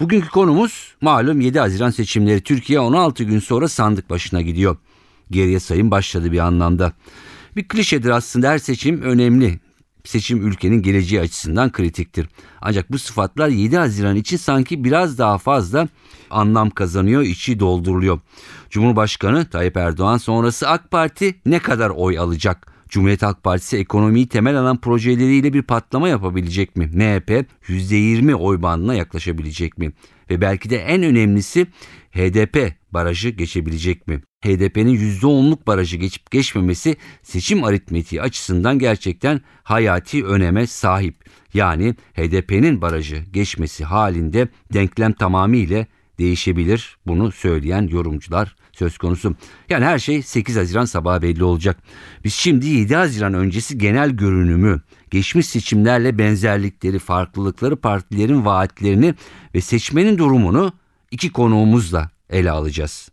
Bugünkü konumuz malum 7 Haziran seçimleri. Türkiye 16 gün sonra sandık başına gidiyor. Geriye sayım başladı bir anlamda. Bir klişedir aslında her seçim önemli. Seçim ülkenin geleceği açısından kritiktir. Ancak bu sıfatlar 7 Haziran için sanki biraz daha fazla anlam kazanıyor, içi dolduruluyor. Cumhurbaşkanı Tayyip Erdoğan sonrası AK Parti ne kadar oy alacak? Cumhuriyet Halk Partisi ekonomiyi temel alan projeleriyle bir patlama yapabilecek mi? MHP %20 oy bandına yaklaşabilecek mi? Ve belki de en önemlisi HDP barajı geçebilecek mi? HDP'nin %10'luk barajı geçip geçmemesi seçim aritmetiği açısından gerçekten hayati öneme sahip. Yani HDP'nin barajı geçmesi halinde denklem tamamıyla değişebilir. Bunu söyleyen yorumcular söz konusu. Yani her şey 8 Haziran sabahı belli olacak. Biz şimdi 7 Haziran öncesi genel görünümü, geçmiş seçimlerle benzerlikleri, farklılıkları, partilerin vaatlerini ve seçmenin durumunu iki konuğumuzla ele alacağız.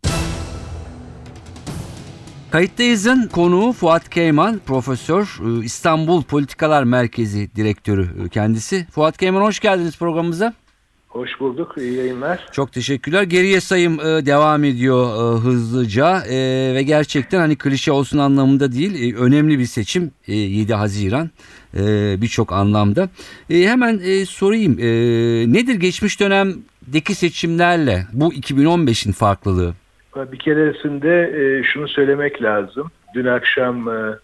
Kayıttayız'ın konuğu Fuat Keyman, profesör, e, İstanbul Politikalar Merkezi direktörü e, kendisi. Fuat Keyman hoş geldiniz programımıza. Hoş bulduk. İyi yayınlar. Çok teşekkürler. Geriye sayım e, devam ediyor e, hızlıca e, ve gerçekten hani klişe olsun anlamında değil. E, önemli bir seçim e, 7 Haziran e, birçok anlamda. E, hemen e, sorayım. E, nedir geçmiş dönemdeki seçimlerle bu 2015'in farklılığı? Bir keresinde e, şunu söylemek lazım. Dün akşam e,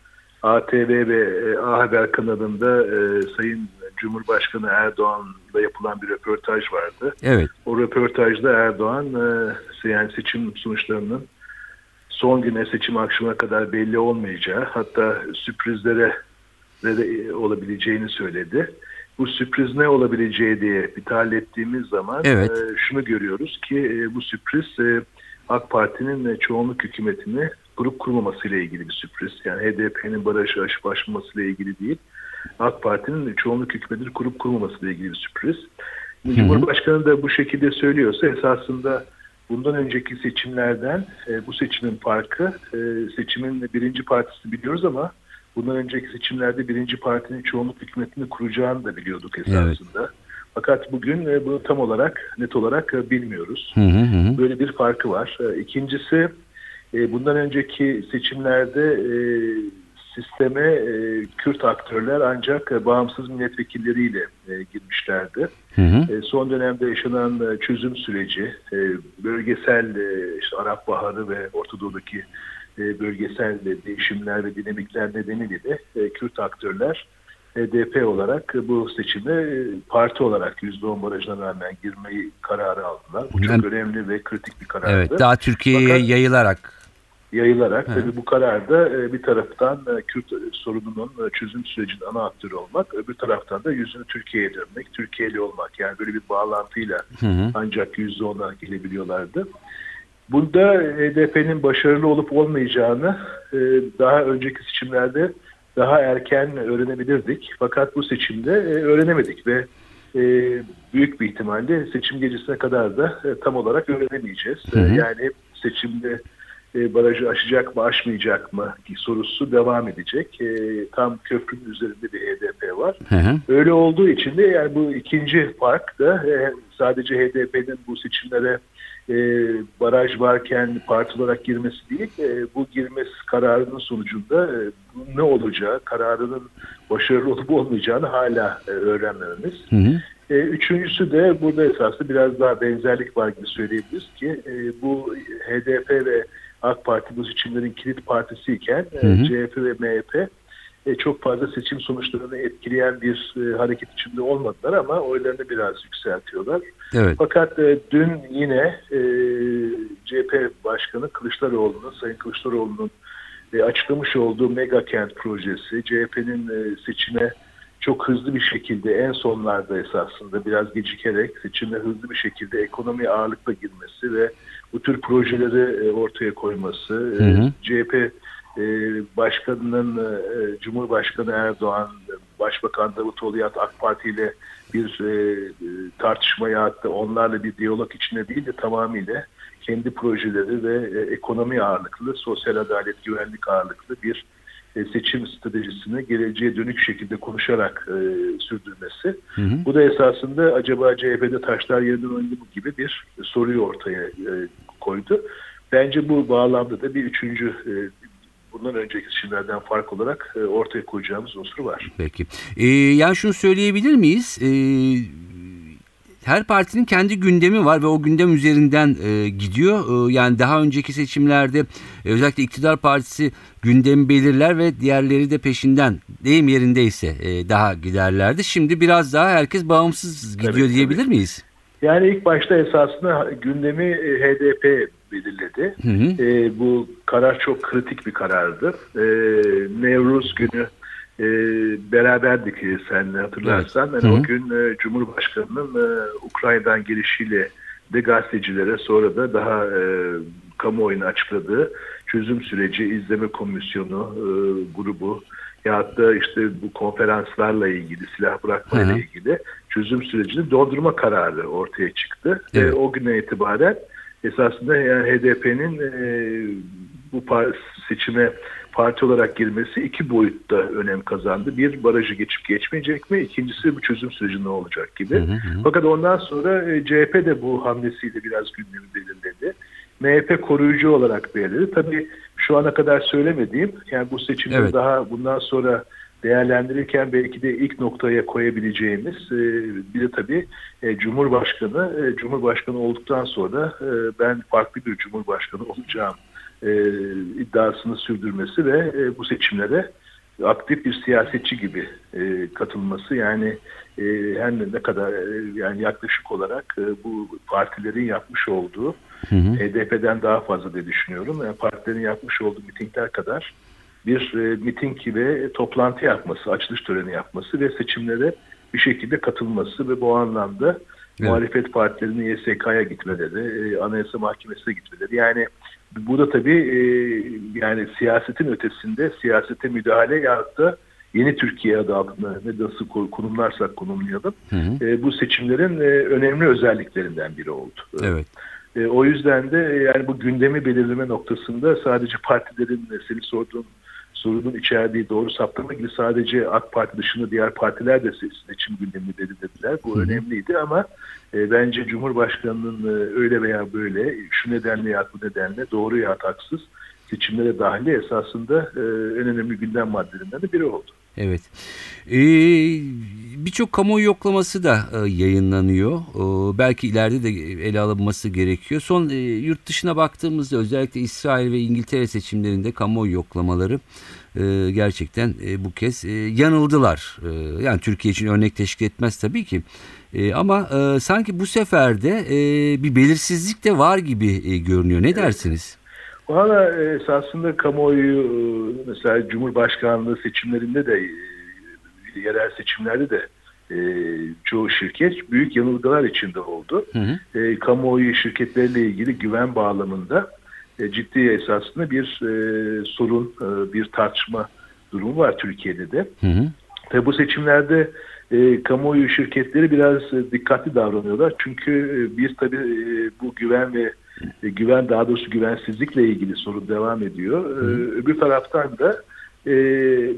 ATV ve e, A Haber kanalında e, Sayın Cumhurbaşkanı Erdoğan'la yapılan bir röportaj vardı. Evet. O röportajda Erdoğan e, yani seçim sonuçlarının son güne seçim akşamına kadar belli olmayacağı hatta sürprizlere de olabileceğini söyledi. Bu sürpriz ne olabileceği diye bir tahlil ettiğimiz zaman evet. e, şunu görüyoruz ki e, bu sürpriz e, AK Parti'nin çoğunluk hükümetini kurup kurmaması ile ilgili bir sürpriz. Yani HDP'nin barajı aşıp aşmaması ile ilgili değil. AK Parti'nin çoğunluk hükümetini kurup kurmaması ile ilgili bir sürpriz. Hı hı. Cumhurbaşkanı da bu şekilde söylüyorsa esasında bundan önceki seçimlerden e, bu seçimin farkı e, seçimin birinci partisi biliyoruz ama bundan önceki seçimlerde birinci partinin çoğunluk hükümetini kuracağını da biliyorduk esasında. Evet. Fakat bugün e, bunu tam olarak net olarak e, bilmiyoruz. Hı hı hı. Böyle bir farkı var. E, ikincisi bundan önceki seçimlerde sisteme Kürt aktörler ancak bağımsız milletvekilleriyle girmişlerdi. Hı hı. Son dönemde yaşanan çözüm süreci, bölgesel işte Arap Baharı ve Ortadoğu'daki bölgesel değişimler ve dinamikler nedeniyle de Kürt aktörler HDP olarak bu seçime parti olarak %10 barajına rağmen girmeyi kararı aldılar. Bu çok yani, önemli ve kritik bir karardı. Evet, daha Türkiye'ye yayılarak. Yayılarak. Tabii bu kararda e, bir taraftan e, Kürt sorununun e, çözüm sürecinin ana aktörü olmak, öbür taraftan da yüzünü Türkiye'ye dönmek, Türkiye'li olmak. Yani böyle bir bağlantıyla hı hı. ancak %10'a gelebiliyorlardı. Bunda HDP'nin başarılı olup olmayacağını daha önceki seçimlerde daha erken öğrenebilirdik. Fakat bu seçimde öğrenemedik ve büyük bir ihtimalle seçim gecesine kadar da tam olarak öğrenemeyeceğiz. Hı hı. Yani seçimde barajı aşacak mı aşmayacak mı sorusu devam edecek. tam köprünün üzerinde bir HDP var. Hı hı. Öyle olduğu için de yani bu ikinci fark da sadece HDP'nin bu seçimlere e, baraj varken parti olarak girmesi değil, e, bu girmesi kararının sonucunda e, ne olacağı, kararının başarılı olup olmayacağını hala e, öğrenmemiz. Hı hı. E, üçüncüsü de burada esaslı biraz daha benzerlik var gibi söyleyebiliriz ki e, bu HDP ve AK Parti bu seçimlerin kilit partisiyken hı hı. E, CHP ve MHP e, çok fazla seçim sonuçlarını etkileyen bir e, hareket içinde olmadılar ama oylarını biraz yükseltiyorlar. Evet. Fakat e, dün yine e, CHP Başkanı Kılıçdaroğlu'nun, Sayın Kılıçdaroğlu'nun e, açıklamış olduğu mega kent projesi, CHP'nin e, seçime çok hızlı bir şekilde en sonlarda esasında biraz gecikerek seçimde hızlı bir şekilde ekonomi ağırlıkla girmesi ve bu tür projeleri e, ortaya koyması, Hı hı. CHP e, Başkanı'nın e, Cumhurbaşkanı Erdoğan, Başbakan Davutoğlu ya AK Parti ile bir e, e, tartışmaya hatta onlarla bir diyalog içinde değil de tamamıyla kendi projeleri ve e, ekonomi ağırlıklı, sosyal adalet, güvenlik ağırlıklı bir e, seçim stratejisini geleceğe dönük şekilde konuşarak e, sürdürmesi. Hı hı. Bu da esasında acaba CHP'de taşlar yerden oynadı mı gibi bir soruyu ortaya e, koydu. Bence bu bağlamda da bir üçüncü e, bundan önceki seçimlerden fark olarak e, ortaya koyacağımız unsur var. Peki. Ee, yani şunu söyleyebilir miyiz? Ee, her partinin kendi gündemi var ve o gündem üzerinden e, gidiyor. Ee, yani daha önceki seçimlerde e, özellikle iktidar partisi gündemi belirler ve diğerleri de peşinden deyim yerindeyse e, daha giderlerdi. Şimdi biraz daha herkes bağımsız gidiyor Tabii, diyebilir tabii. miyiz? Yani ilk başta esasında gündemi e, HDP belirledi. Hı hı. E, bu karar çok kritik bir karardı. E, Nevruz günü e, beraberdik senle hatırlarsan. Evet. Yani Hı hı. o gün e, Cumhurbaşkanı'nın e, Ukrayna'dan gelişiyle de gazetecilere sonra da daha e, kamuoyuna açıkladığı çözüm süreci izleme komisyonu e, grubu ya da işte bu konferanslarla ilgili silah bırakma ile ilgili çözüm sürecini dondurma kararı ortaya çıktı. Evet. E, o güne itibaren esasında yani HDP'nin e, bu seçime parti olarak girmesi iki boyutta önem kazandı. Bir barajı geçip geçmeyecek mi? İkincisi bu çözüm süreci ne olacak gibi. Hı hı. Fakat ondan sonra e, CHP de bu hamlesiyle biraz gündemi belirledi. MHP koruyucu olarak belirledi. Tabii şu ana kadar söylemediğim yani bu seçimde Evet. daha bundan sonra değerlendirirken belki de ilk noktaya koyabileceğimiz e, bir de tabii e, Cumhurbaşkanı e, Cumhurbaşkanı olduktan sonra e, ben farklı bir Cumhurbaşkanı olacağım e, iddiasını sürdürmesi ve e, bu seçimlere aktif bir siyasetçi gibi e, katılması yani e, her ne kadar e, yani yaklaşık olarak e, bu partilerin yapmış olduğu Hı hı. HDP'den daha fazla diye düşünüyorum. Yani partilerin yapmış olduğu mitingler kadar bir e, miting ve toplantı yapması, açılış töreni yapması ve seçimlere bir şekilde katılması ve bu anlamda Evet. muhalefet partilerinin YSK'ya gitmeleri, e, Anayasa Mahkemesi'ne gitmeleri. Yani bu da tabii e, yani siyasetin ötesinde siyasete müdahale ya da yeni Türkiye adı altında ne nasıl ko- konumlarsak konumlayalım. Hı hı. E, bu seçimlerin e, önemli özelliklerinden biri oldu. Evet. E, o yüzden de yani bu gündemi belirleme noktasında sadece partilerin e, senin sorduğun sorunun içerdiği doğru saptama gibi sadece AK Parti dışında diğer partiler de se- seçim gündemini belirlediler. Bu Hı hı. önemliydi ama e, bence Cumhurbaşkanı'nın e, öyle veya böyle şu nedenle ya bu nedenle doğru ya haksız seçimlere dahili esasında e, en önemli gündem maddelerinden de biri oldu. Evet. Ee, Birçok kamuoyu yoklaması da e, yayınlanıyor. Ee, belki ileride de ele alınması gerekiyor. Son e, yurt dışına baktığımızda özellikle İsrail ve İngiltere seçimlerinde kamuoyu yoklamaları e, gerçekten e, bu kez e, yanıldılar. E, yani Türkiye için örnek teşkil etmez tabii ki. E, ama e, sanki bu sefer de e, bir belirsizlik de var gibi e, görünüyor. Ne dersiniz? Valla e, esasında kamuoyu e, mesela Cumhurbaşkanlığı seçimlerinde de e, yerel seçimlerde de e, çoğu şirket büyük yanılgılar içinde oldu. Hı hı. E, kamuoyu şirketleriyle ilgili güven bağlamında e, ciddi esasında bir e, sorun, e, bir tartışma durumu var Türkiye'de de. Hı hı. Tabi bu seçimlerde e, kamuoyu şirketleri biraz dikkatli davranıyorlar. Çünkü e, bir tabi e, bu güven ve e, güven daha doğrusu güvensizlikle ilgili sorun devam ediyor. E, öbür taraftan da e,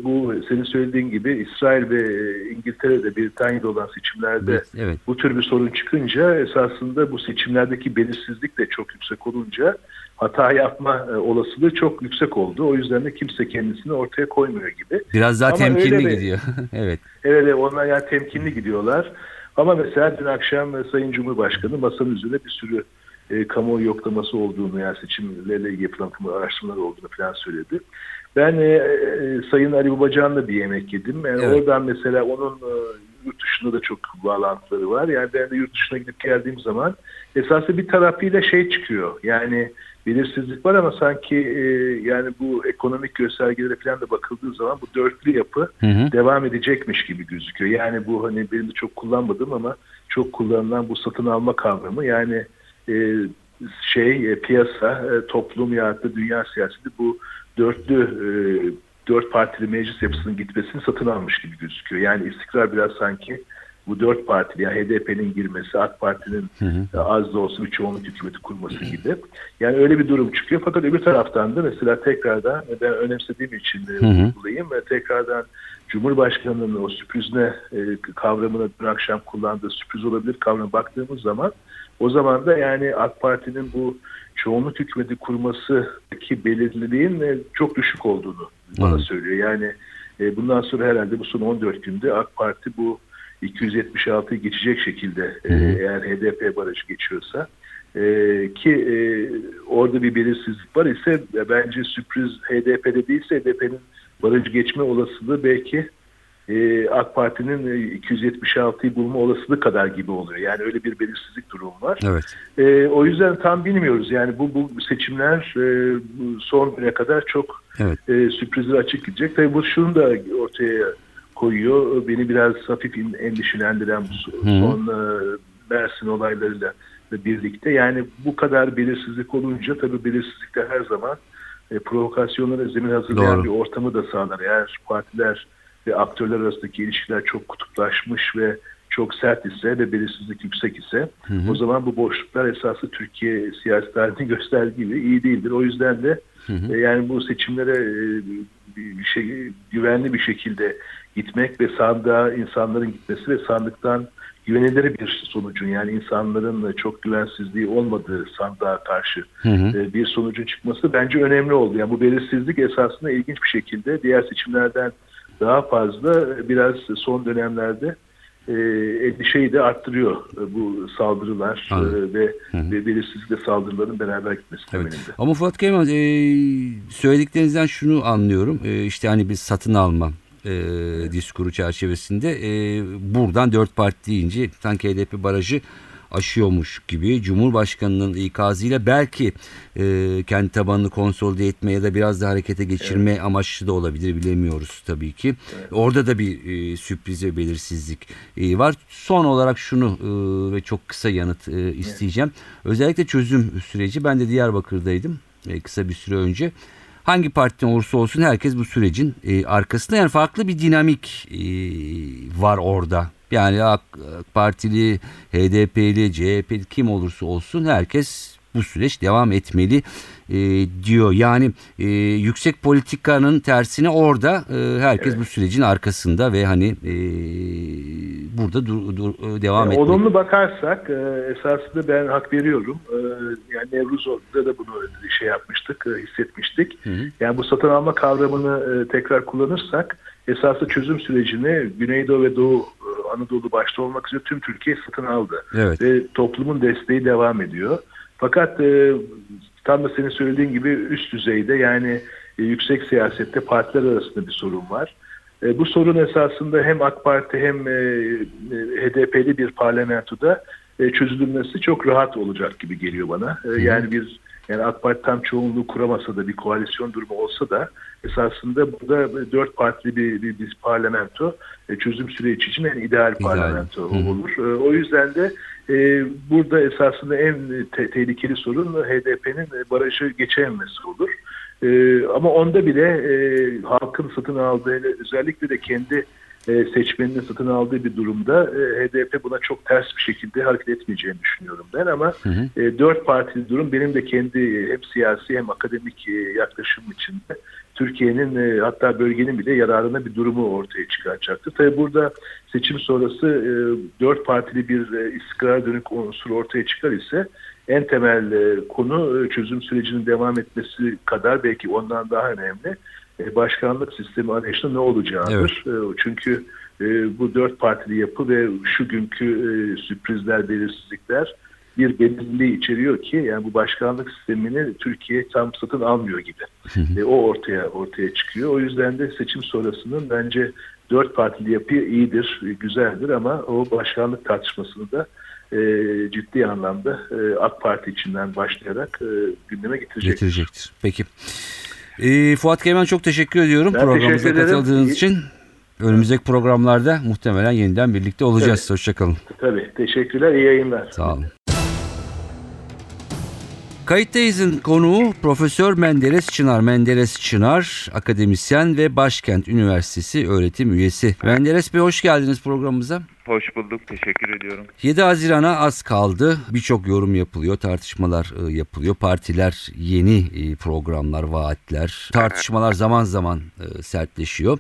bu senin söylediğin gibi İsrail ve İngiltere'de Britanya'da olan seçimlerde Evet, evet. bu tür bir sorun çıkınca esasında bu seçimlerdeki belirsizlik de çok yüksek olunca hata yapma e, olasılığı çok yüksek oldu. O yüzden de kimse kendisini ortaya koymuyor gibi. Biraz daha Ama temkinli de- gidiyor. evet. Evet, evet onlar yani temkinli gidiyorlar. Ama mesela dün akşam e, Sayın Cumhurbaşkanı masanın üzerine bir sürü e, kamuoyu yoklaması olduğunu yani seçimlerle ilgili yapılan araştırmalar olduğunu falan söyledi. Ben e, e, Sayın Ali Babacan'la bir yemek yedim. Yani Evet. Oradan mesela onun e, yurt dışında da çok bağlantıları var. Yani ben de yurt dışına gidip geldiğim zaman esasında bir tarafıyla şey çıkıyor. Yani belirsizlik var ama sanki e, yani bu ekonomik göstergelere falan da bakıldığı zaman bu dörtlü yapı Hı hı. devam edecekmiş gibi gözüküyor. Yani bu hani benim de çok kullanmadım ama çok kullanılan bu satın alma kavramı yani e, şey e, piyasa, e, toplum ya da dünya siyaseti bu dörtlü e, dört partili meclis yapısının gitmesini satın almış gibi gözüküyor. Yani istikrar biraz sanki bu dört partili yani HDP'nin girmesi, AK Parti'nin e, az da olsa bir çoğunluk hükümeti kurması gibi. Yani öyle bir durum çıkıyor. Fakat öbür taraftan da mesela tekrardan e, ben önemsediğim için de vurgulayayım ve tekrardan Cumhurbaşkanı'nın o sürprizne e, kavramına dün akşam kullandığı sürpriz olabilir kavramına baktığımız zaman o zaman da yani AK Parti'nin bu çoğunluk hükümeti kurmasındaki belirliliğin e, çok düşük olduğunu bana Evet. söylüyor. Yani e, bundan sonra herhalde bu son 14 günde AK Parti bu 276'yı geçecek şekilde e, eğer HDP barajı geçiyorsa e, ki e, orada bir belirsizlik var ise bence sürpriz HDP'de değilse HDP'nin barajı geçme olasılığı belki e, AK Parti'nin e, 276'yı bulma olasılığı kadar gibi oluyor. Yani öyle bir belirsizlik durumu var. Evet. E, o yüzden tam bilmiyoruz. Yani bu, bu seçimler e, son güne kadar çok Evet. e, sürprizler açık gidecek. Tabii bu şunu da ortaya koyuyor. Beni biraz hafif endişelendiren bu son e, Mersin olaylarıyla birlikte. Yani bu kadar belirsizlik olunca tabii belirsizlikler her zaman e, provokasyonlara zemin hazırlayan Doğru. bir ortamı da sağlar. Eğer partiler ve aktörler arasındaki ilişkiler çok kutuplaşmış ve çok sert ise ve belirsizlik yüksek ise o zaman bu boşluklar esası Türkiye siyasi tarihinin gösterdiği gibi iyi değildir. O yüzden de e, yani bu seçimlere e, bir şey güvenli bir şekilde gitmek ve sandığa insanların gitmesi ve sandıktan güvenilir bir sonucun yani insanların çok güvensizliği olmadığı sandığa karşı e, bir sonucun çıkması bence önemli oldu. Yani bu belirsizlik esasında ilginç bir şekilde diğer seçimlerden daha fazla biraz son dönemlerde e, endişeyi de arttırıyor e, bu saldırılar e, ve, ve belirsizlikle saldırıların beraber gitmesi Evet. temelinde. Ama Fuat Kayman e, söylediklerinizden şunu anlıyorum. E, işte hani bir satın alma e, diskuru çerçevesinde e, buradan dört parti deyince sanki HDP barajı aşıyormuş gibi Cumhurbaşkanı'nın ikazıyla belki e, kendi tabanını konsolide etme ya da biraz da harekete geçirme amaçlı da olabilir bilemiyoruz tabii ki. Orada da bir e, sürpriz ve belirsizlik e, var. Son olarak şunu e, ve çok kısa yanıt e, isteyeceğim. Özellikle çözüm süreci ben de Diyarbakır'daydım e, kısa bir süre önce. Hangi partiden olursa olsun herkes bu sürecin e, arkasında yani farklı bir dinamik e, var orada. Yani AK, Partili, HDP'li, CHP'li kim olursa olsun herkes bu süreç devam etmeli e, diyor. Yani e, yüksek politikanın tersine orada e, herkes bu sürecin arkasında ve hani e, burada dur, dur- devam Yani etmeli. olumlu bakarsak e, esasında ben hak veriyorum. E, yani Nevruz'da da bunu şey yapmıştık, e, hissetmiştik. Yani bu satın alma kavramını e, tekrar kullanırsak esasında çözüm sürecini Güneydoğu ve Doğu e, Anadolu başta olmak üzere tüm Türkiye satın aldı. Evet. Ve toplumun desteği devam ediyor. Fakat e, tam da senin söylediğin gibi üst düzeyde yani e, yüksek siyasette partiler arasında bir sorun var. E, bu sorun esasında hem AK Parti hem e, e, HDP'li bir parlamentoda e, çözülmesi çok rahat olacak gibi geliyor bana. E, yani bir yani AK Parti tam çoğunluğu kuramasa da bir koalisyon durumu olsa da esasında burada dört partili bir, bir, bir parlamento e, çözüm süreci için en ideal parlamento olur. E, o yüzden de e, burada esasında en te- tehlikeli sorun HDP'nin barajı geçememesi olur. E, ama onda bile e, halkın satın aldığı özellikle de kendi e, seçmeninin satın aldığı bir durumda e, HDP buna çok ters bir şekilde hareket etmeyeceğini düşünüyorum ben ama e, dört partili durum benim de kendi hem siyasi hem akademik e, yaklaşımım içinde Türkiye'nin e, hatta bölgenin bile yararına bir durumu ortaya çıkaracaktır. Tabii burada seçim sonrası e, dört partili bir e, istikrar dönük unsur ortaya çıkar ise en temel e, konu e, çözüm sürecinin devam etmesi kadar belki ondan daha önemli başkanlık sistemi arayışında ne olacağıdır. E, Çünkü e, bu dört partili yapı ve şu günkü e, sürprizler, belirsizlikler bir belirliliği içeriyor ki yani bu başkanlık sistemini Türkiye tam satın almıyor gibi. E, o ortaya ortaya çıkıyor. O yüzden de seçim sonrasının bence dört partili yapı iyidir, güzeldir ama o başkanlık tartışmasını da e, ciddi anlamda e, AK Parti içinden başlayarak e, gündeme getirecektir. Getirecektir. Peki. Ee, Fuat Keymen çok teşekkür ediyorum Ben programımıza teşekkür ederim. katıldığınız için. Önümüzdeki programlarda muhtemelen yeniden birlikte olacağız. Hoşçakalın. Tabii. Teşekkürler. iyi yayınlar. Sağ olun. Kayıttayız'ın konuğu Profesör Menderes Çınar. Menderes Çınar, akademisyen ve Başkent Üniversitesi öğretim üyesi. Menderes Bey hoş geldiniz programımıza. Hoş bulduk. Teşekkür ediyorum. 7 Haziran'a az kaldı. Birçok yorum yapılıyor, tartışmalar e, yapılıyor. Partiler yeni e, programlar, vaatler, tartışmalar zaman zaman e, sertleşiyor.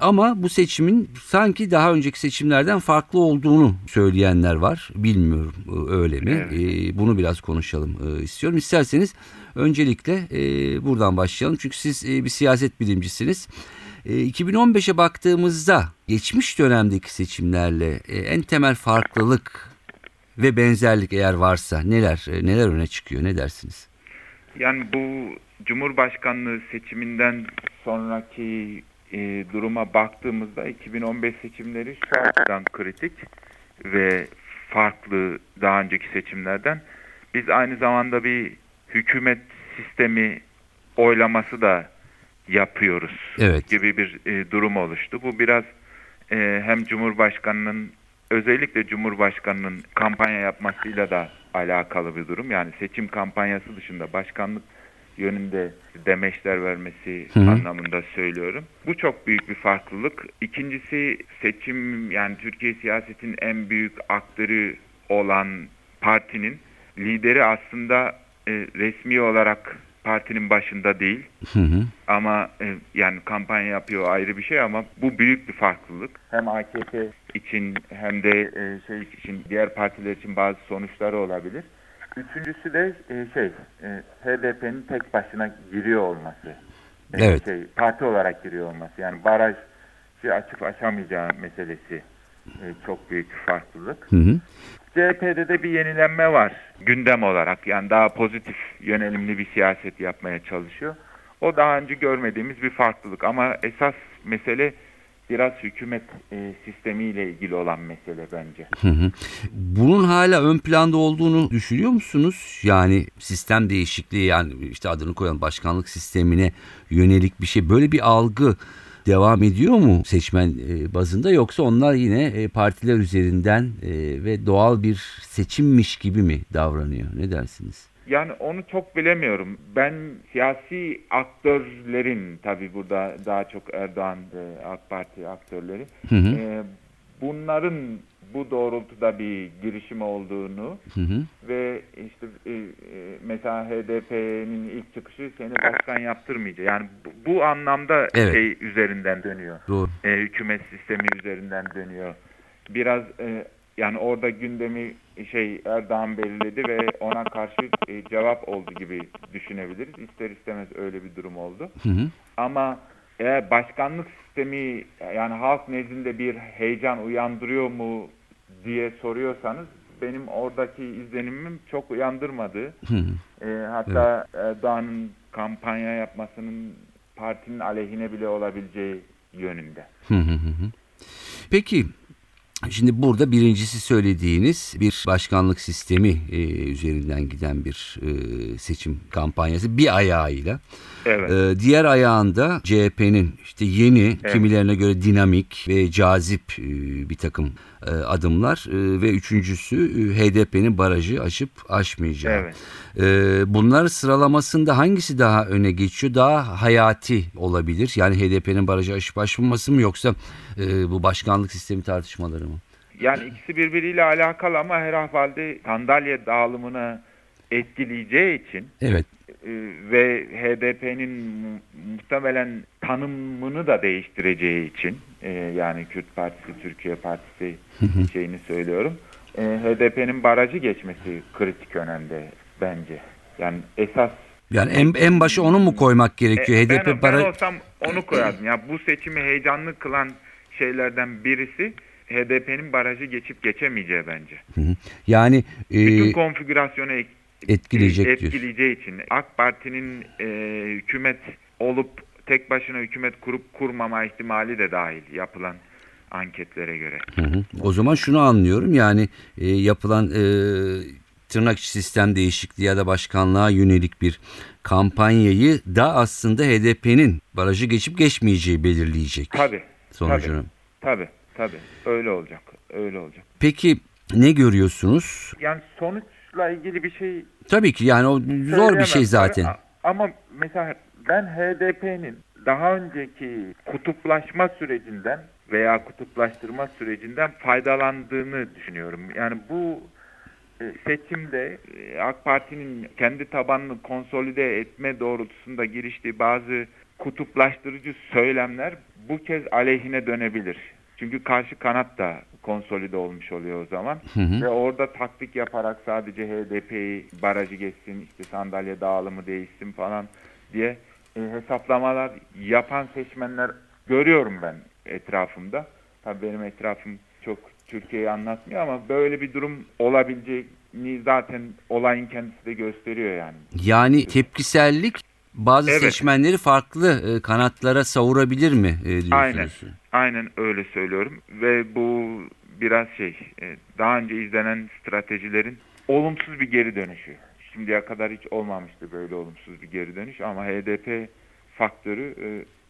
Ama bu seçimin sanki daha önceki seçimlerden farklı olduğunu söyleyenler var. Bilmiyorum e, öyle mi? E, Bunu biraz konuşalım e, istiyorum. İsterseniz öncelikle buradan başlayalım. Çünkü siz bir siyaset bilimcisiniz. E, 2015'e baktığımızda geçmiş dönemdeki seçimlerle en temel farklılık ve benzerlik eğer varsa neler neler öne çıkıyor? Ne dersiniz? Yani bu Cumhurbaşkanlığı seçiminden sonraki e, duruma baktığımızda 2015 seçimleri şu açıdan kritik ve farklı daha önceki seçimlerden. Biz aynı zamanda bir hükümet sistemi oylaması da yapıyoruz Evet. gibi bir e, durum oluştu. Bu biraz e, hem Cumhurbaşkanının özellikle Cumhurbaşkanının kampanya yapmasıyla da alakalı bir durum. Yani seçim kampanyası dışında başkanlık yönünde demeçler vermesi Hı hı. anlamında söylüyorum. Bu çok büyük bir farklılık. İkincisi seçim yani Türkiye siyasetin en büyük aktörü olan partinin lideri aslında e, resmi olarak partinin başında değil. Hı hı. Ama e, yani kampanya yapıyor ayrı bir şey ama bu büyük bir farklılık. Hem AKP için hem de e, şey için diğer partiler için bazı sonuçları olabilir. Üçüncüsü de e, şey e, HDP'nin tek başına giriyor olması. E, Evet. Şey, parti olarak giriyor olması. Yani baraj şey açıp açamayacağı meselesi e, çok büyük farklılık. Hı hı. CHP'de de bir yenilenme var gündem olarak. Yani daha pozitif yönelimli bir siyaset yapmaya çalışıyor. O daha önce görmediğimiz bir farklılık ama esas mesele biraz hükümet e, sistemiyle ilgili olan mesele bence. Bunun hala ön planda olduğunu düşünüyor musunuz? Yani sistem değişikliği yani işte adını koyan başkanlık sistemine yönelik bir şey böyle bir algı devam ediyor mu seçmen e, bazında yoksa onlar yine e, partiler üzerinden e, ve doğal bir seçimmiş gibi mi davranıyor? Ne dersiniz? Yani onu çok bilemiyorum. Ben siyasi aktörlerin tabii burada daha çok Erdoğan ve AK Parti aktörleri Hı hı. e, bunların bu doğrultuda bir girişim olduğunu Hı hı. ve işte e, e, mesela HDP'nin ilk çıkışı seni başkan yaptırmayacak. Yani bu, bu anlamda Evet. şey üzerinden dönüyor. Doğru. E, hükümet sistemi üzerinden dönüyor. Biraz e, yani orada gündemi şey Erdoğan belirledi ve ona karşı e, cevap oldu gibi düşünebiliriz. İster istemez öyle bir durum oldu. Hı hı. Ama eğer başkanlık sistemi yani halk nezdinde bir heyecan uyandırıyor mu diye soruyorsanız benim oradaki izlenimim çok uyandırmadı. Hı hı. E, hatta Erdoğan'ın kampanya yapmasının partinin aleyhine bile olabileceği yönünde. Hı hı hı. Peki şimdi burada birincisi söylediğiniz bir başkanlık sistemi e, üzerinden giden bir e, seçim kampanyası bir ayağıyla. Evet. E, diğer ayağında CHP'nin işte yeni kimilerine göre dinamik ve cazip e, bir takım adımlar e, ve üçüncüsü e, HDP'nin barajı aşıp aşmayacağı. Evet. E, bunlar sıralamasında hangisi daha öne geçiyor? Daha hayati olabilir. Yani HDP'nin barajı aşıp aşmaması mı yoksa e, bu başkanlık sistemi tartışmaları mı? Yani ikisi birbiriyle alakalı ama herhalde sandalye dağılımını etkileyeceği için Evet. E, ve HDP'nin mu- muhtemelen tanımını da değiştireceği için e, yani Kürt Partisi, Türkiye Partisi şeyini söylüyorum. E, HDP'nin barajı geçmesi kritik önemde bence. Yani esas Yani en, en başa onu mu koymak gerekiyor? e, HDP ben, ben baraj... olsam onu koyardım. Ya bu seçimi heyecanlı kılan şeylerden birisi HDP'nin barajı geçip geçemeyeceği bence. Yani e, Bütün konfigürasyonu ek- etkileyecek diyorsun. etkileyeceği için AK Parti'nin e, hükümet olup tek başına hükümet kurup kurmama ihtimali de dahil yapılan anketlere göre. Hı hı. O zaman şunu anlıyorum yani e, yapılan e, tırnak sistem değişikliği ya da başkanlığa yönelik bir kampanyayı da aslında HDP'nin barajı geçip geçmeyeceği belirleyecek Tabii. sonucunu. Tabii. Tabii. Öyle olacak. Öyle olacak. Peki ne görüyorsunuz? Yani sonuçla ilgili bir şey Tabii ki yani o zor bir şey zaten. Ama mesela ben HDP'nin daha önceki kutuplaşma sürecinden veya kutuplaştırma sürecinden faydalandığını düşünüyorum. Yani bu e, seçimde e, AK Parti'nin kendi tabanını konsolide etme doğrultusunda giriştiği bazı kutuplaştırıcı söylemler bu kez aleyhine dönebilir. Çünkü karşı kanat da konsolide olmuş oluyor o zaman. Ve orada taktik yaparak sadece HDP'yi barajı geçsin, işte sandalye dağılımı değişsin falan diye e, hesaplamalar yapan seçmenler görüyorum ben etrafımda. Tabii benim etrafım çok Türkiye'yi anlatmıyor ama böyle bir durum olabileceğini zaten olayın kendisi de gösteriyor yani. Yani tepkisellik bazı Evet. seçmenleri farklı e, kanatlara savurabilir mi e, diyorsunuz? Aynen. Aynen öyle söylüyorum ve bu biraz şey e, daha önce izlenen stratejilerin olumsuz bir geri dönüşü. Şimdiye kadar hiç olmamıştı böyle olumsuz bir geri dönüş ama HDP faktörü e,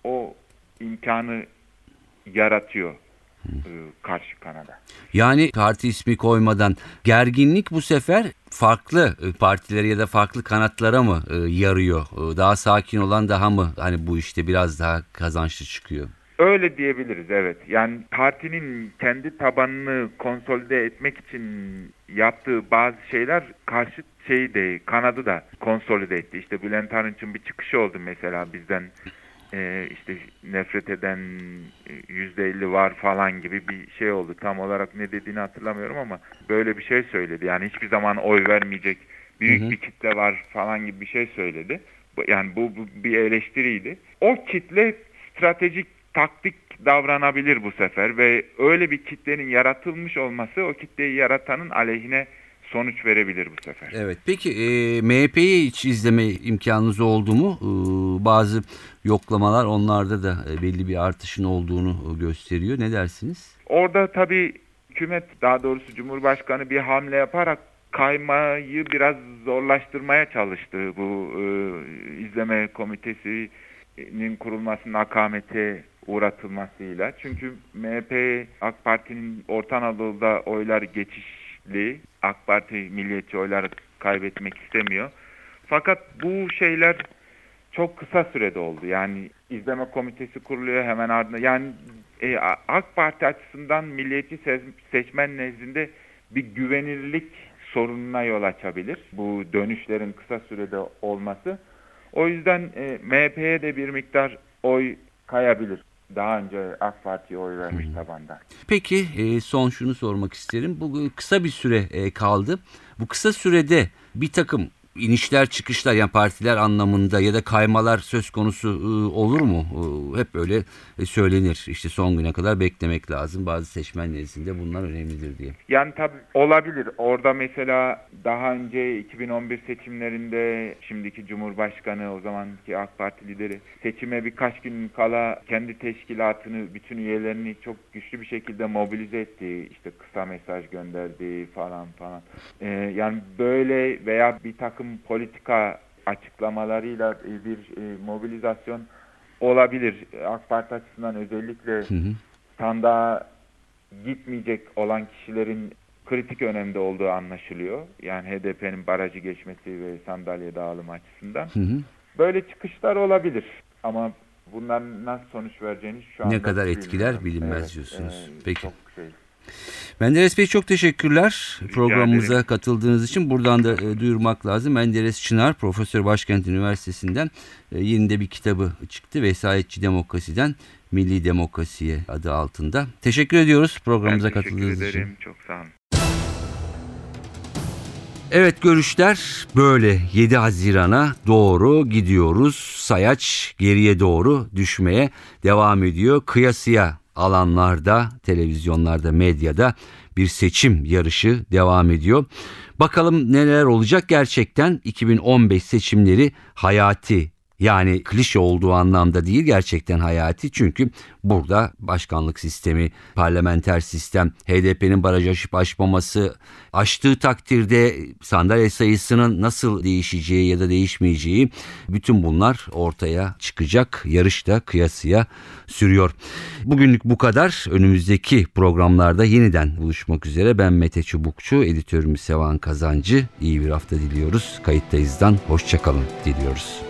o imkanı yaratıyor e, karşı kanada. Yani parti ismi koymadan gerginlik bu sefer farklı partilere ya da farklı kanatlara mı yarıyor? Daha sakin olan daha mı hani bu işte biraz daha kazançlı çıkıyor? Öyle diyebiliriz evet. Yani partinin kendi tabanını konsolide etmek için yaptığı bazı şeyler karşı şeyi de kanadı da konsolide etti. İşte Bülent Arınç'ın bir çıkışı oldu mesela bizden e, işte nefret eden e, yüzde elli var falan gibi bir şey oldu. Tam olarak ne dediğini hatırlamıyorum ama böyle bir şey söyledi. Yani hiçbir zaman oy vermeyecek büyük bir kitle var falan gibi bir şey söyledi. Yani bu, bu bir eleştiriydi. O kitle stratejik taktik davranabilir bu sefer ve öyle bir kitlenin yaratılmış olması o kitleyi yaratanın aleyhine sonuç verebilir bu sefer. Evet. Peki e, MHP'yi hiç izleme imkanınız oldu mu? E, bazı yoklamalar onlarda da e, belli bir artışın olduğunu e, gösteriyor. Ne dersiniz? Orada tabii hükümet daha doğrusu Cumhurbaşkanı bir hamle yaparak kaymayı biraz zorlaştırmaya çalıştı. Bu e, izleme komitesinin kurulmasının akamete uğratılmasıyla. Çünkü MHP AK Parti'nin Orta Anadolu'da oylar geçişli. AK Parti milliyetçi oylar kaybetmek istemiyor. Fakat bu şeyler çok kısa sürede oldu. Yani izleme komitesi kuruluyor hemen ardından. Yani e, AK Parti açısından milliyetçi se- seçmen nezdinde bir güvenilirlik sorununa yol açabilir. Bu dönüşlerin kısa sürede olması. O yüzden e, MHP'ye de bir miktar oy kayabilir. Daha önce AK Parti'ye oy vermiş tabandan. Peki e, son şunu sormak isterim. Bu kısa bir süre e, kaldı. Bu kısa sürede bir takım inişler çıkışlar yani partiler anlamında ya da kaymalar söz konusu e, olur mu? E, hep böyle e, söylenir. İşte son güne kadar beklemek lazım. Bazı seçmen nezdinde bunlar önemlidir diye. Yani tabii olabilir. Orada mesela daha önce 2011 seçimlerinde şimdiki Cumhurbaşkanı o zamanki AK Parti lideri seçime birkaç gün kala kendi teşkilatını, bütün üyelerini çok güçlü bir şekilde mobilize etti. İşte kısa mesaj gönderdi falan falan. Ee, yani böyle veya bir takım politika açıklamalarıyla e, bir e, mobilizasyon olabilir. AK Parti açısından özellikle Hı hı. sandığa gitmeyecek olan kişilerin kritik önemde olduğu anlaşılıyor. Yani HDP'nin barajı geçmesi ve sandalye dağılımı açısından. Hı hı. Böyle çıkışlar olabilir ama bunlar nasıl sonuç vereceğini şu anda Ne kadar etkiler bilinmez diyorsunuz. Peki. Çok şey. Menderes Bey çok teşekkürler Rica programımıza ederim. katıldığınız için. Buradan da e, duyurmak lazım. Menderes Çınar Profesör Başkent Üniversitesi'nden e, yeni de bir kitabı çıktı. Vesayetçi Demokrasi'den Milli Demokrasiye adı altında. Teşekkür ediyoruz programımıza Ben teşekkür katıldığınız ederim. için. Çok sağ olun. Evet görüşler böyle 7 Haziran'a doğru gidiyoruz. Sayaç geriye doğru düşmeye devam ediyor. Kıyasıya alanlarda, televizyonlarda, medyada bir seçim yarışı devam ediyor. Bakalım neler olacak gerçekten 2015 seçimleri hayati Yani klişe olduğu anlamda değil gerçekten hayati çünkü burada başkanlık sistemi, parlamenter sistem, HDP'nin baraj aşıp aşmaması, aştığı takdirde sandalye sayısının nasıl değişeceği ya da değişmeyeceği bütün bunlar ortaya çıkacak. Yarış da kıyasıya sürüyor. Bugünlük bu kadar. Önümüzdeki programlarda yeniden buluşmak üzere. Ben Mete Çubukçu, editörümüz Sevan Kazancı. İyi bir hafta diliyoruz. Kayıttayız'dan hoşçakalın diliyoruz.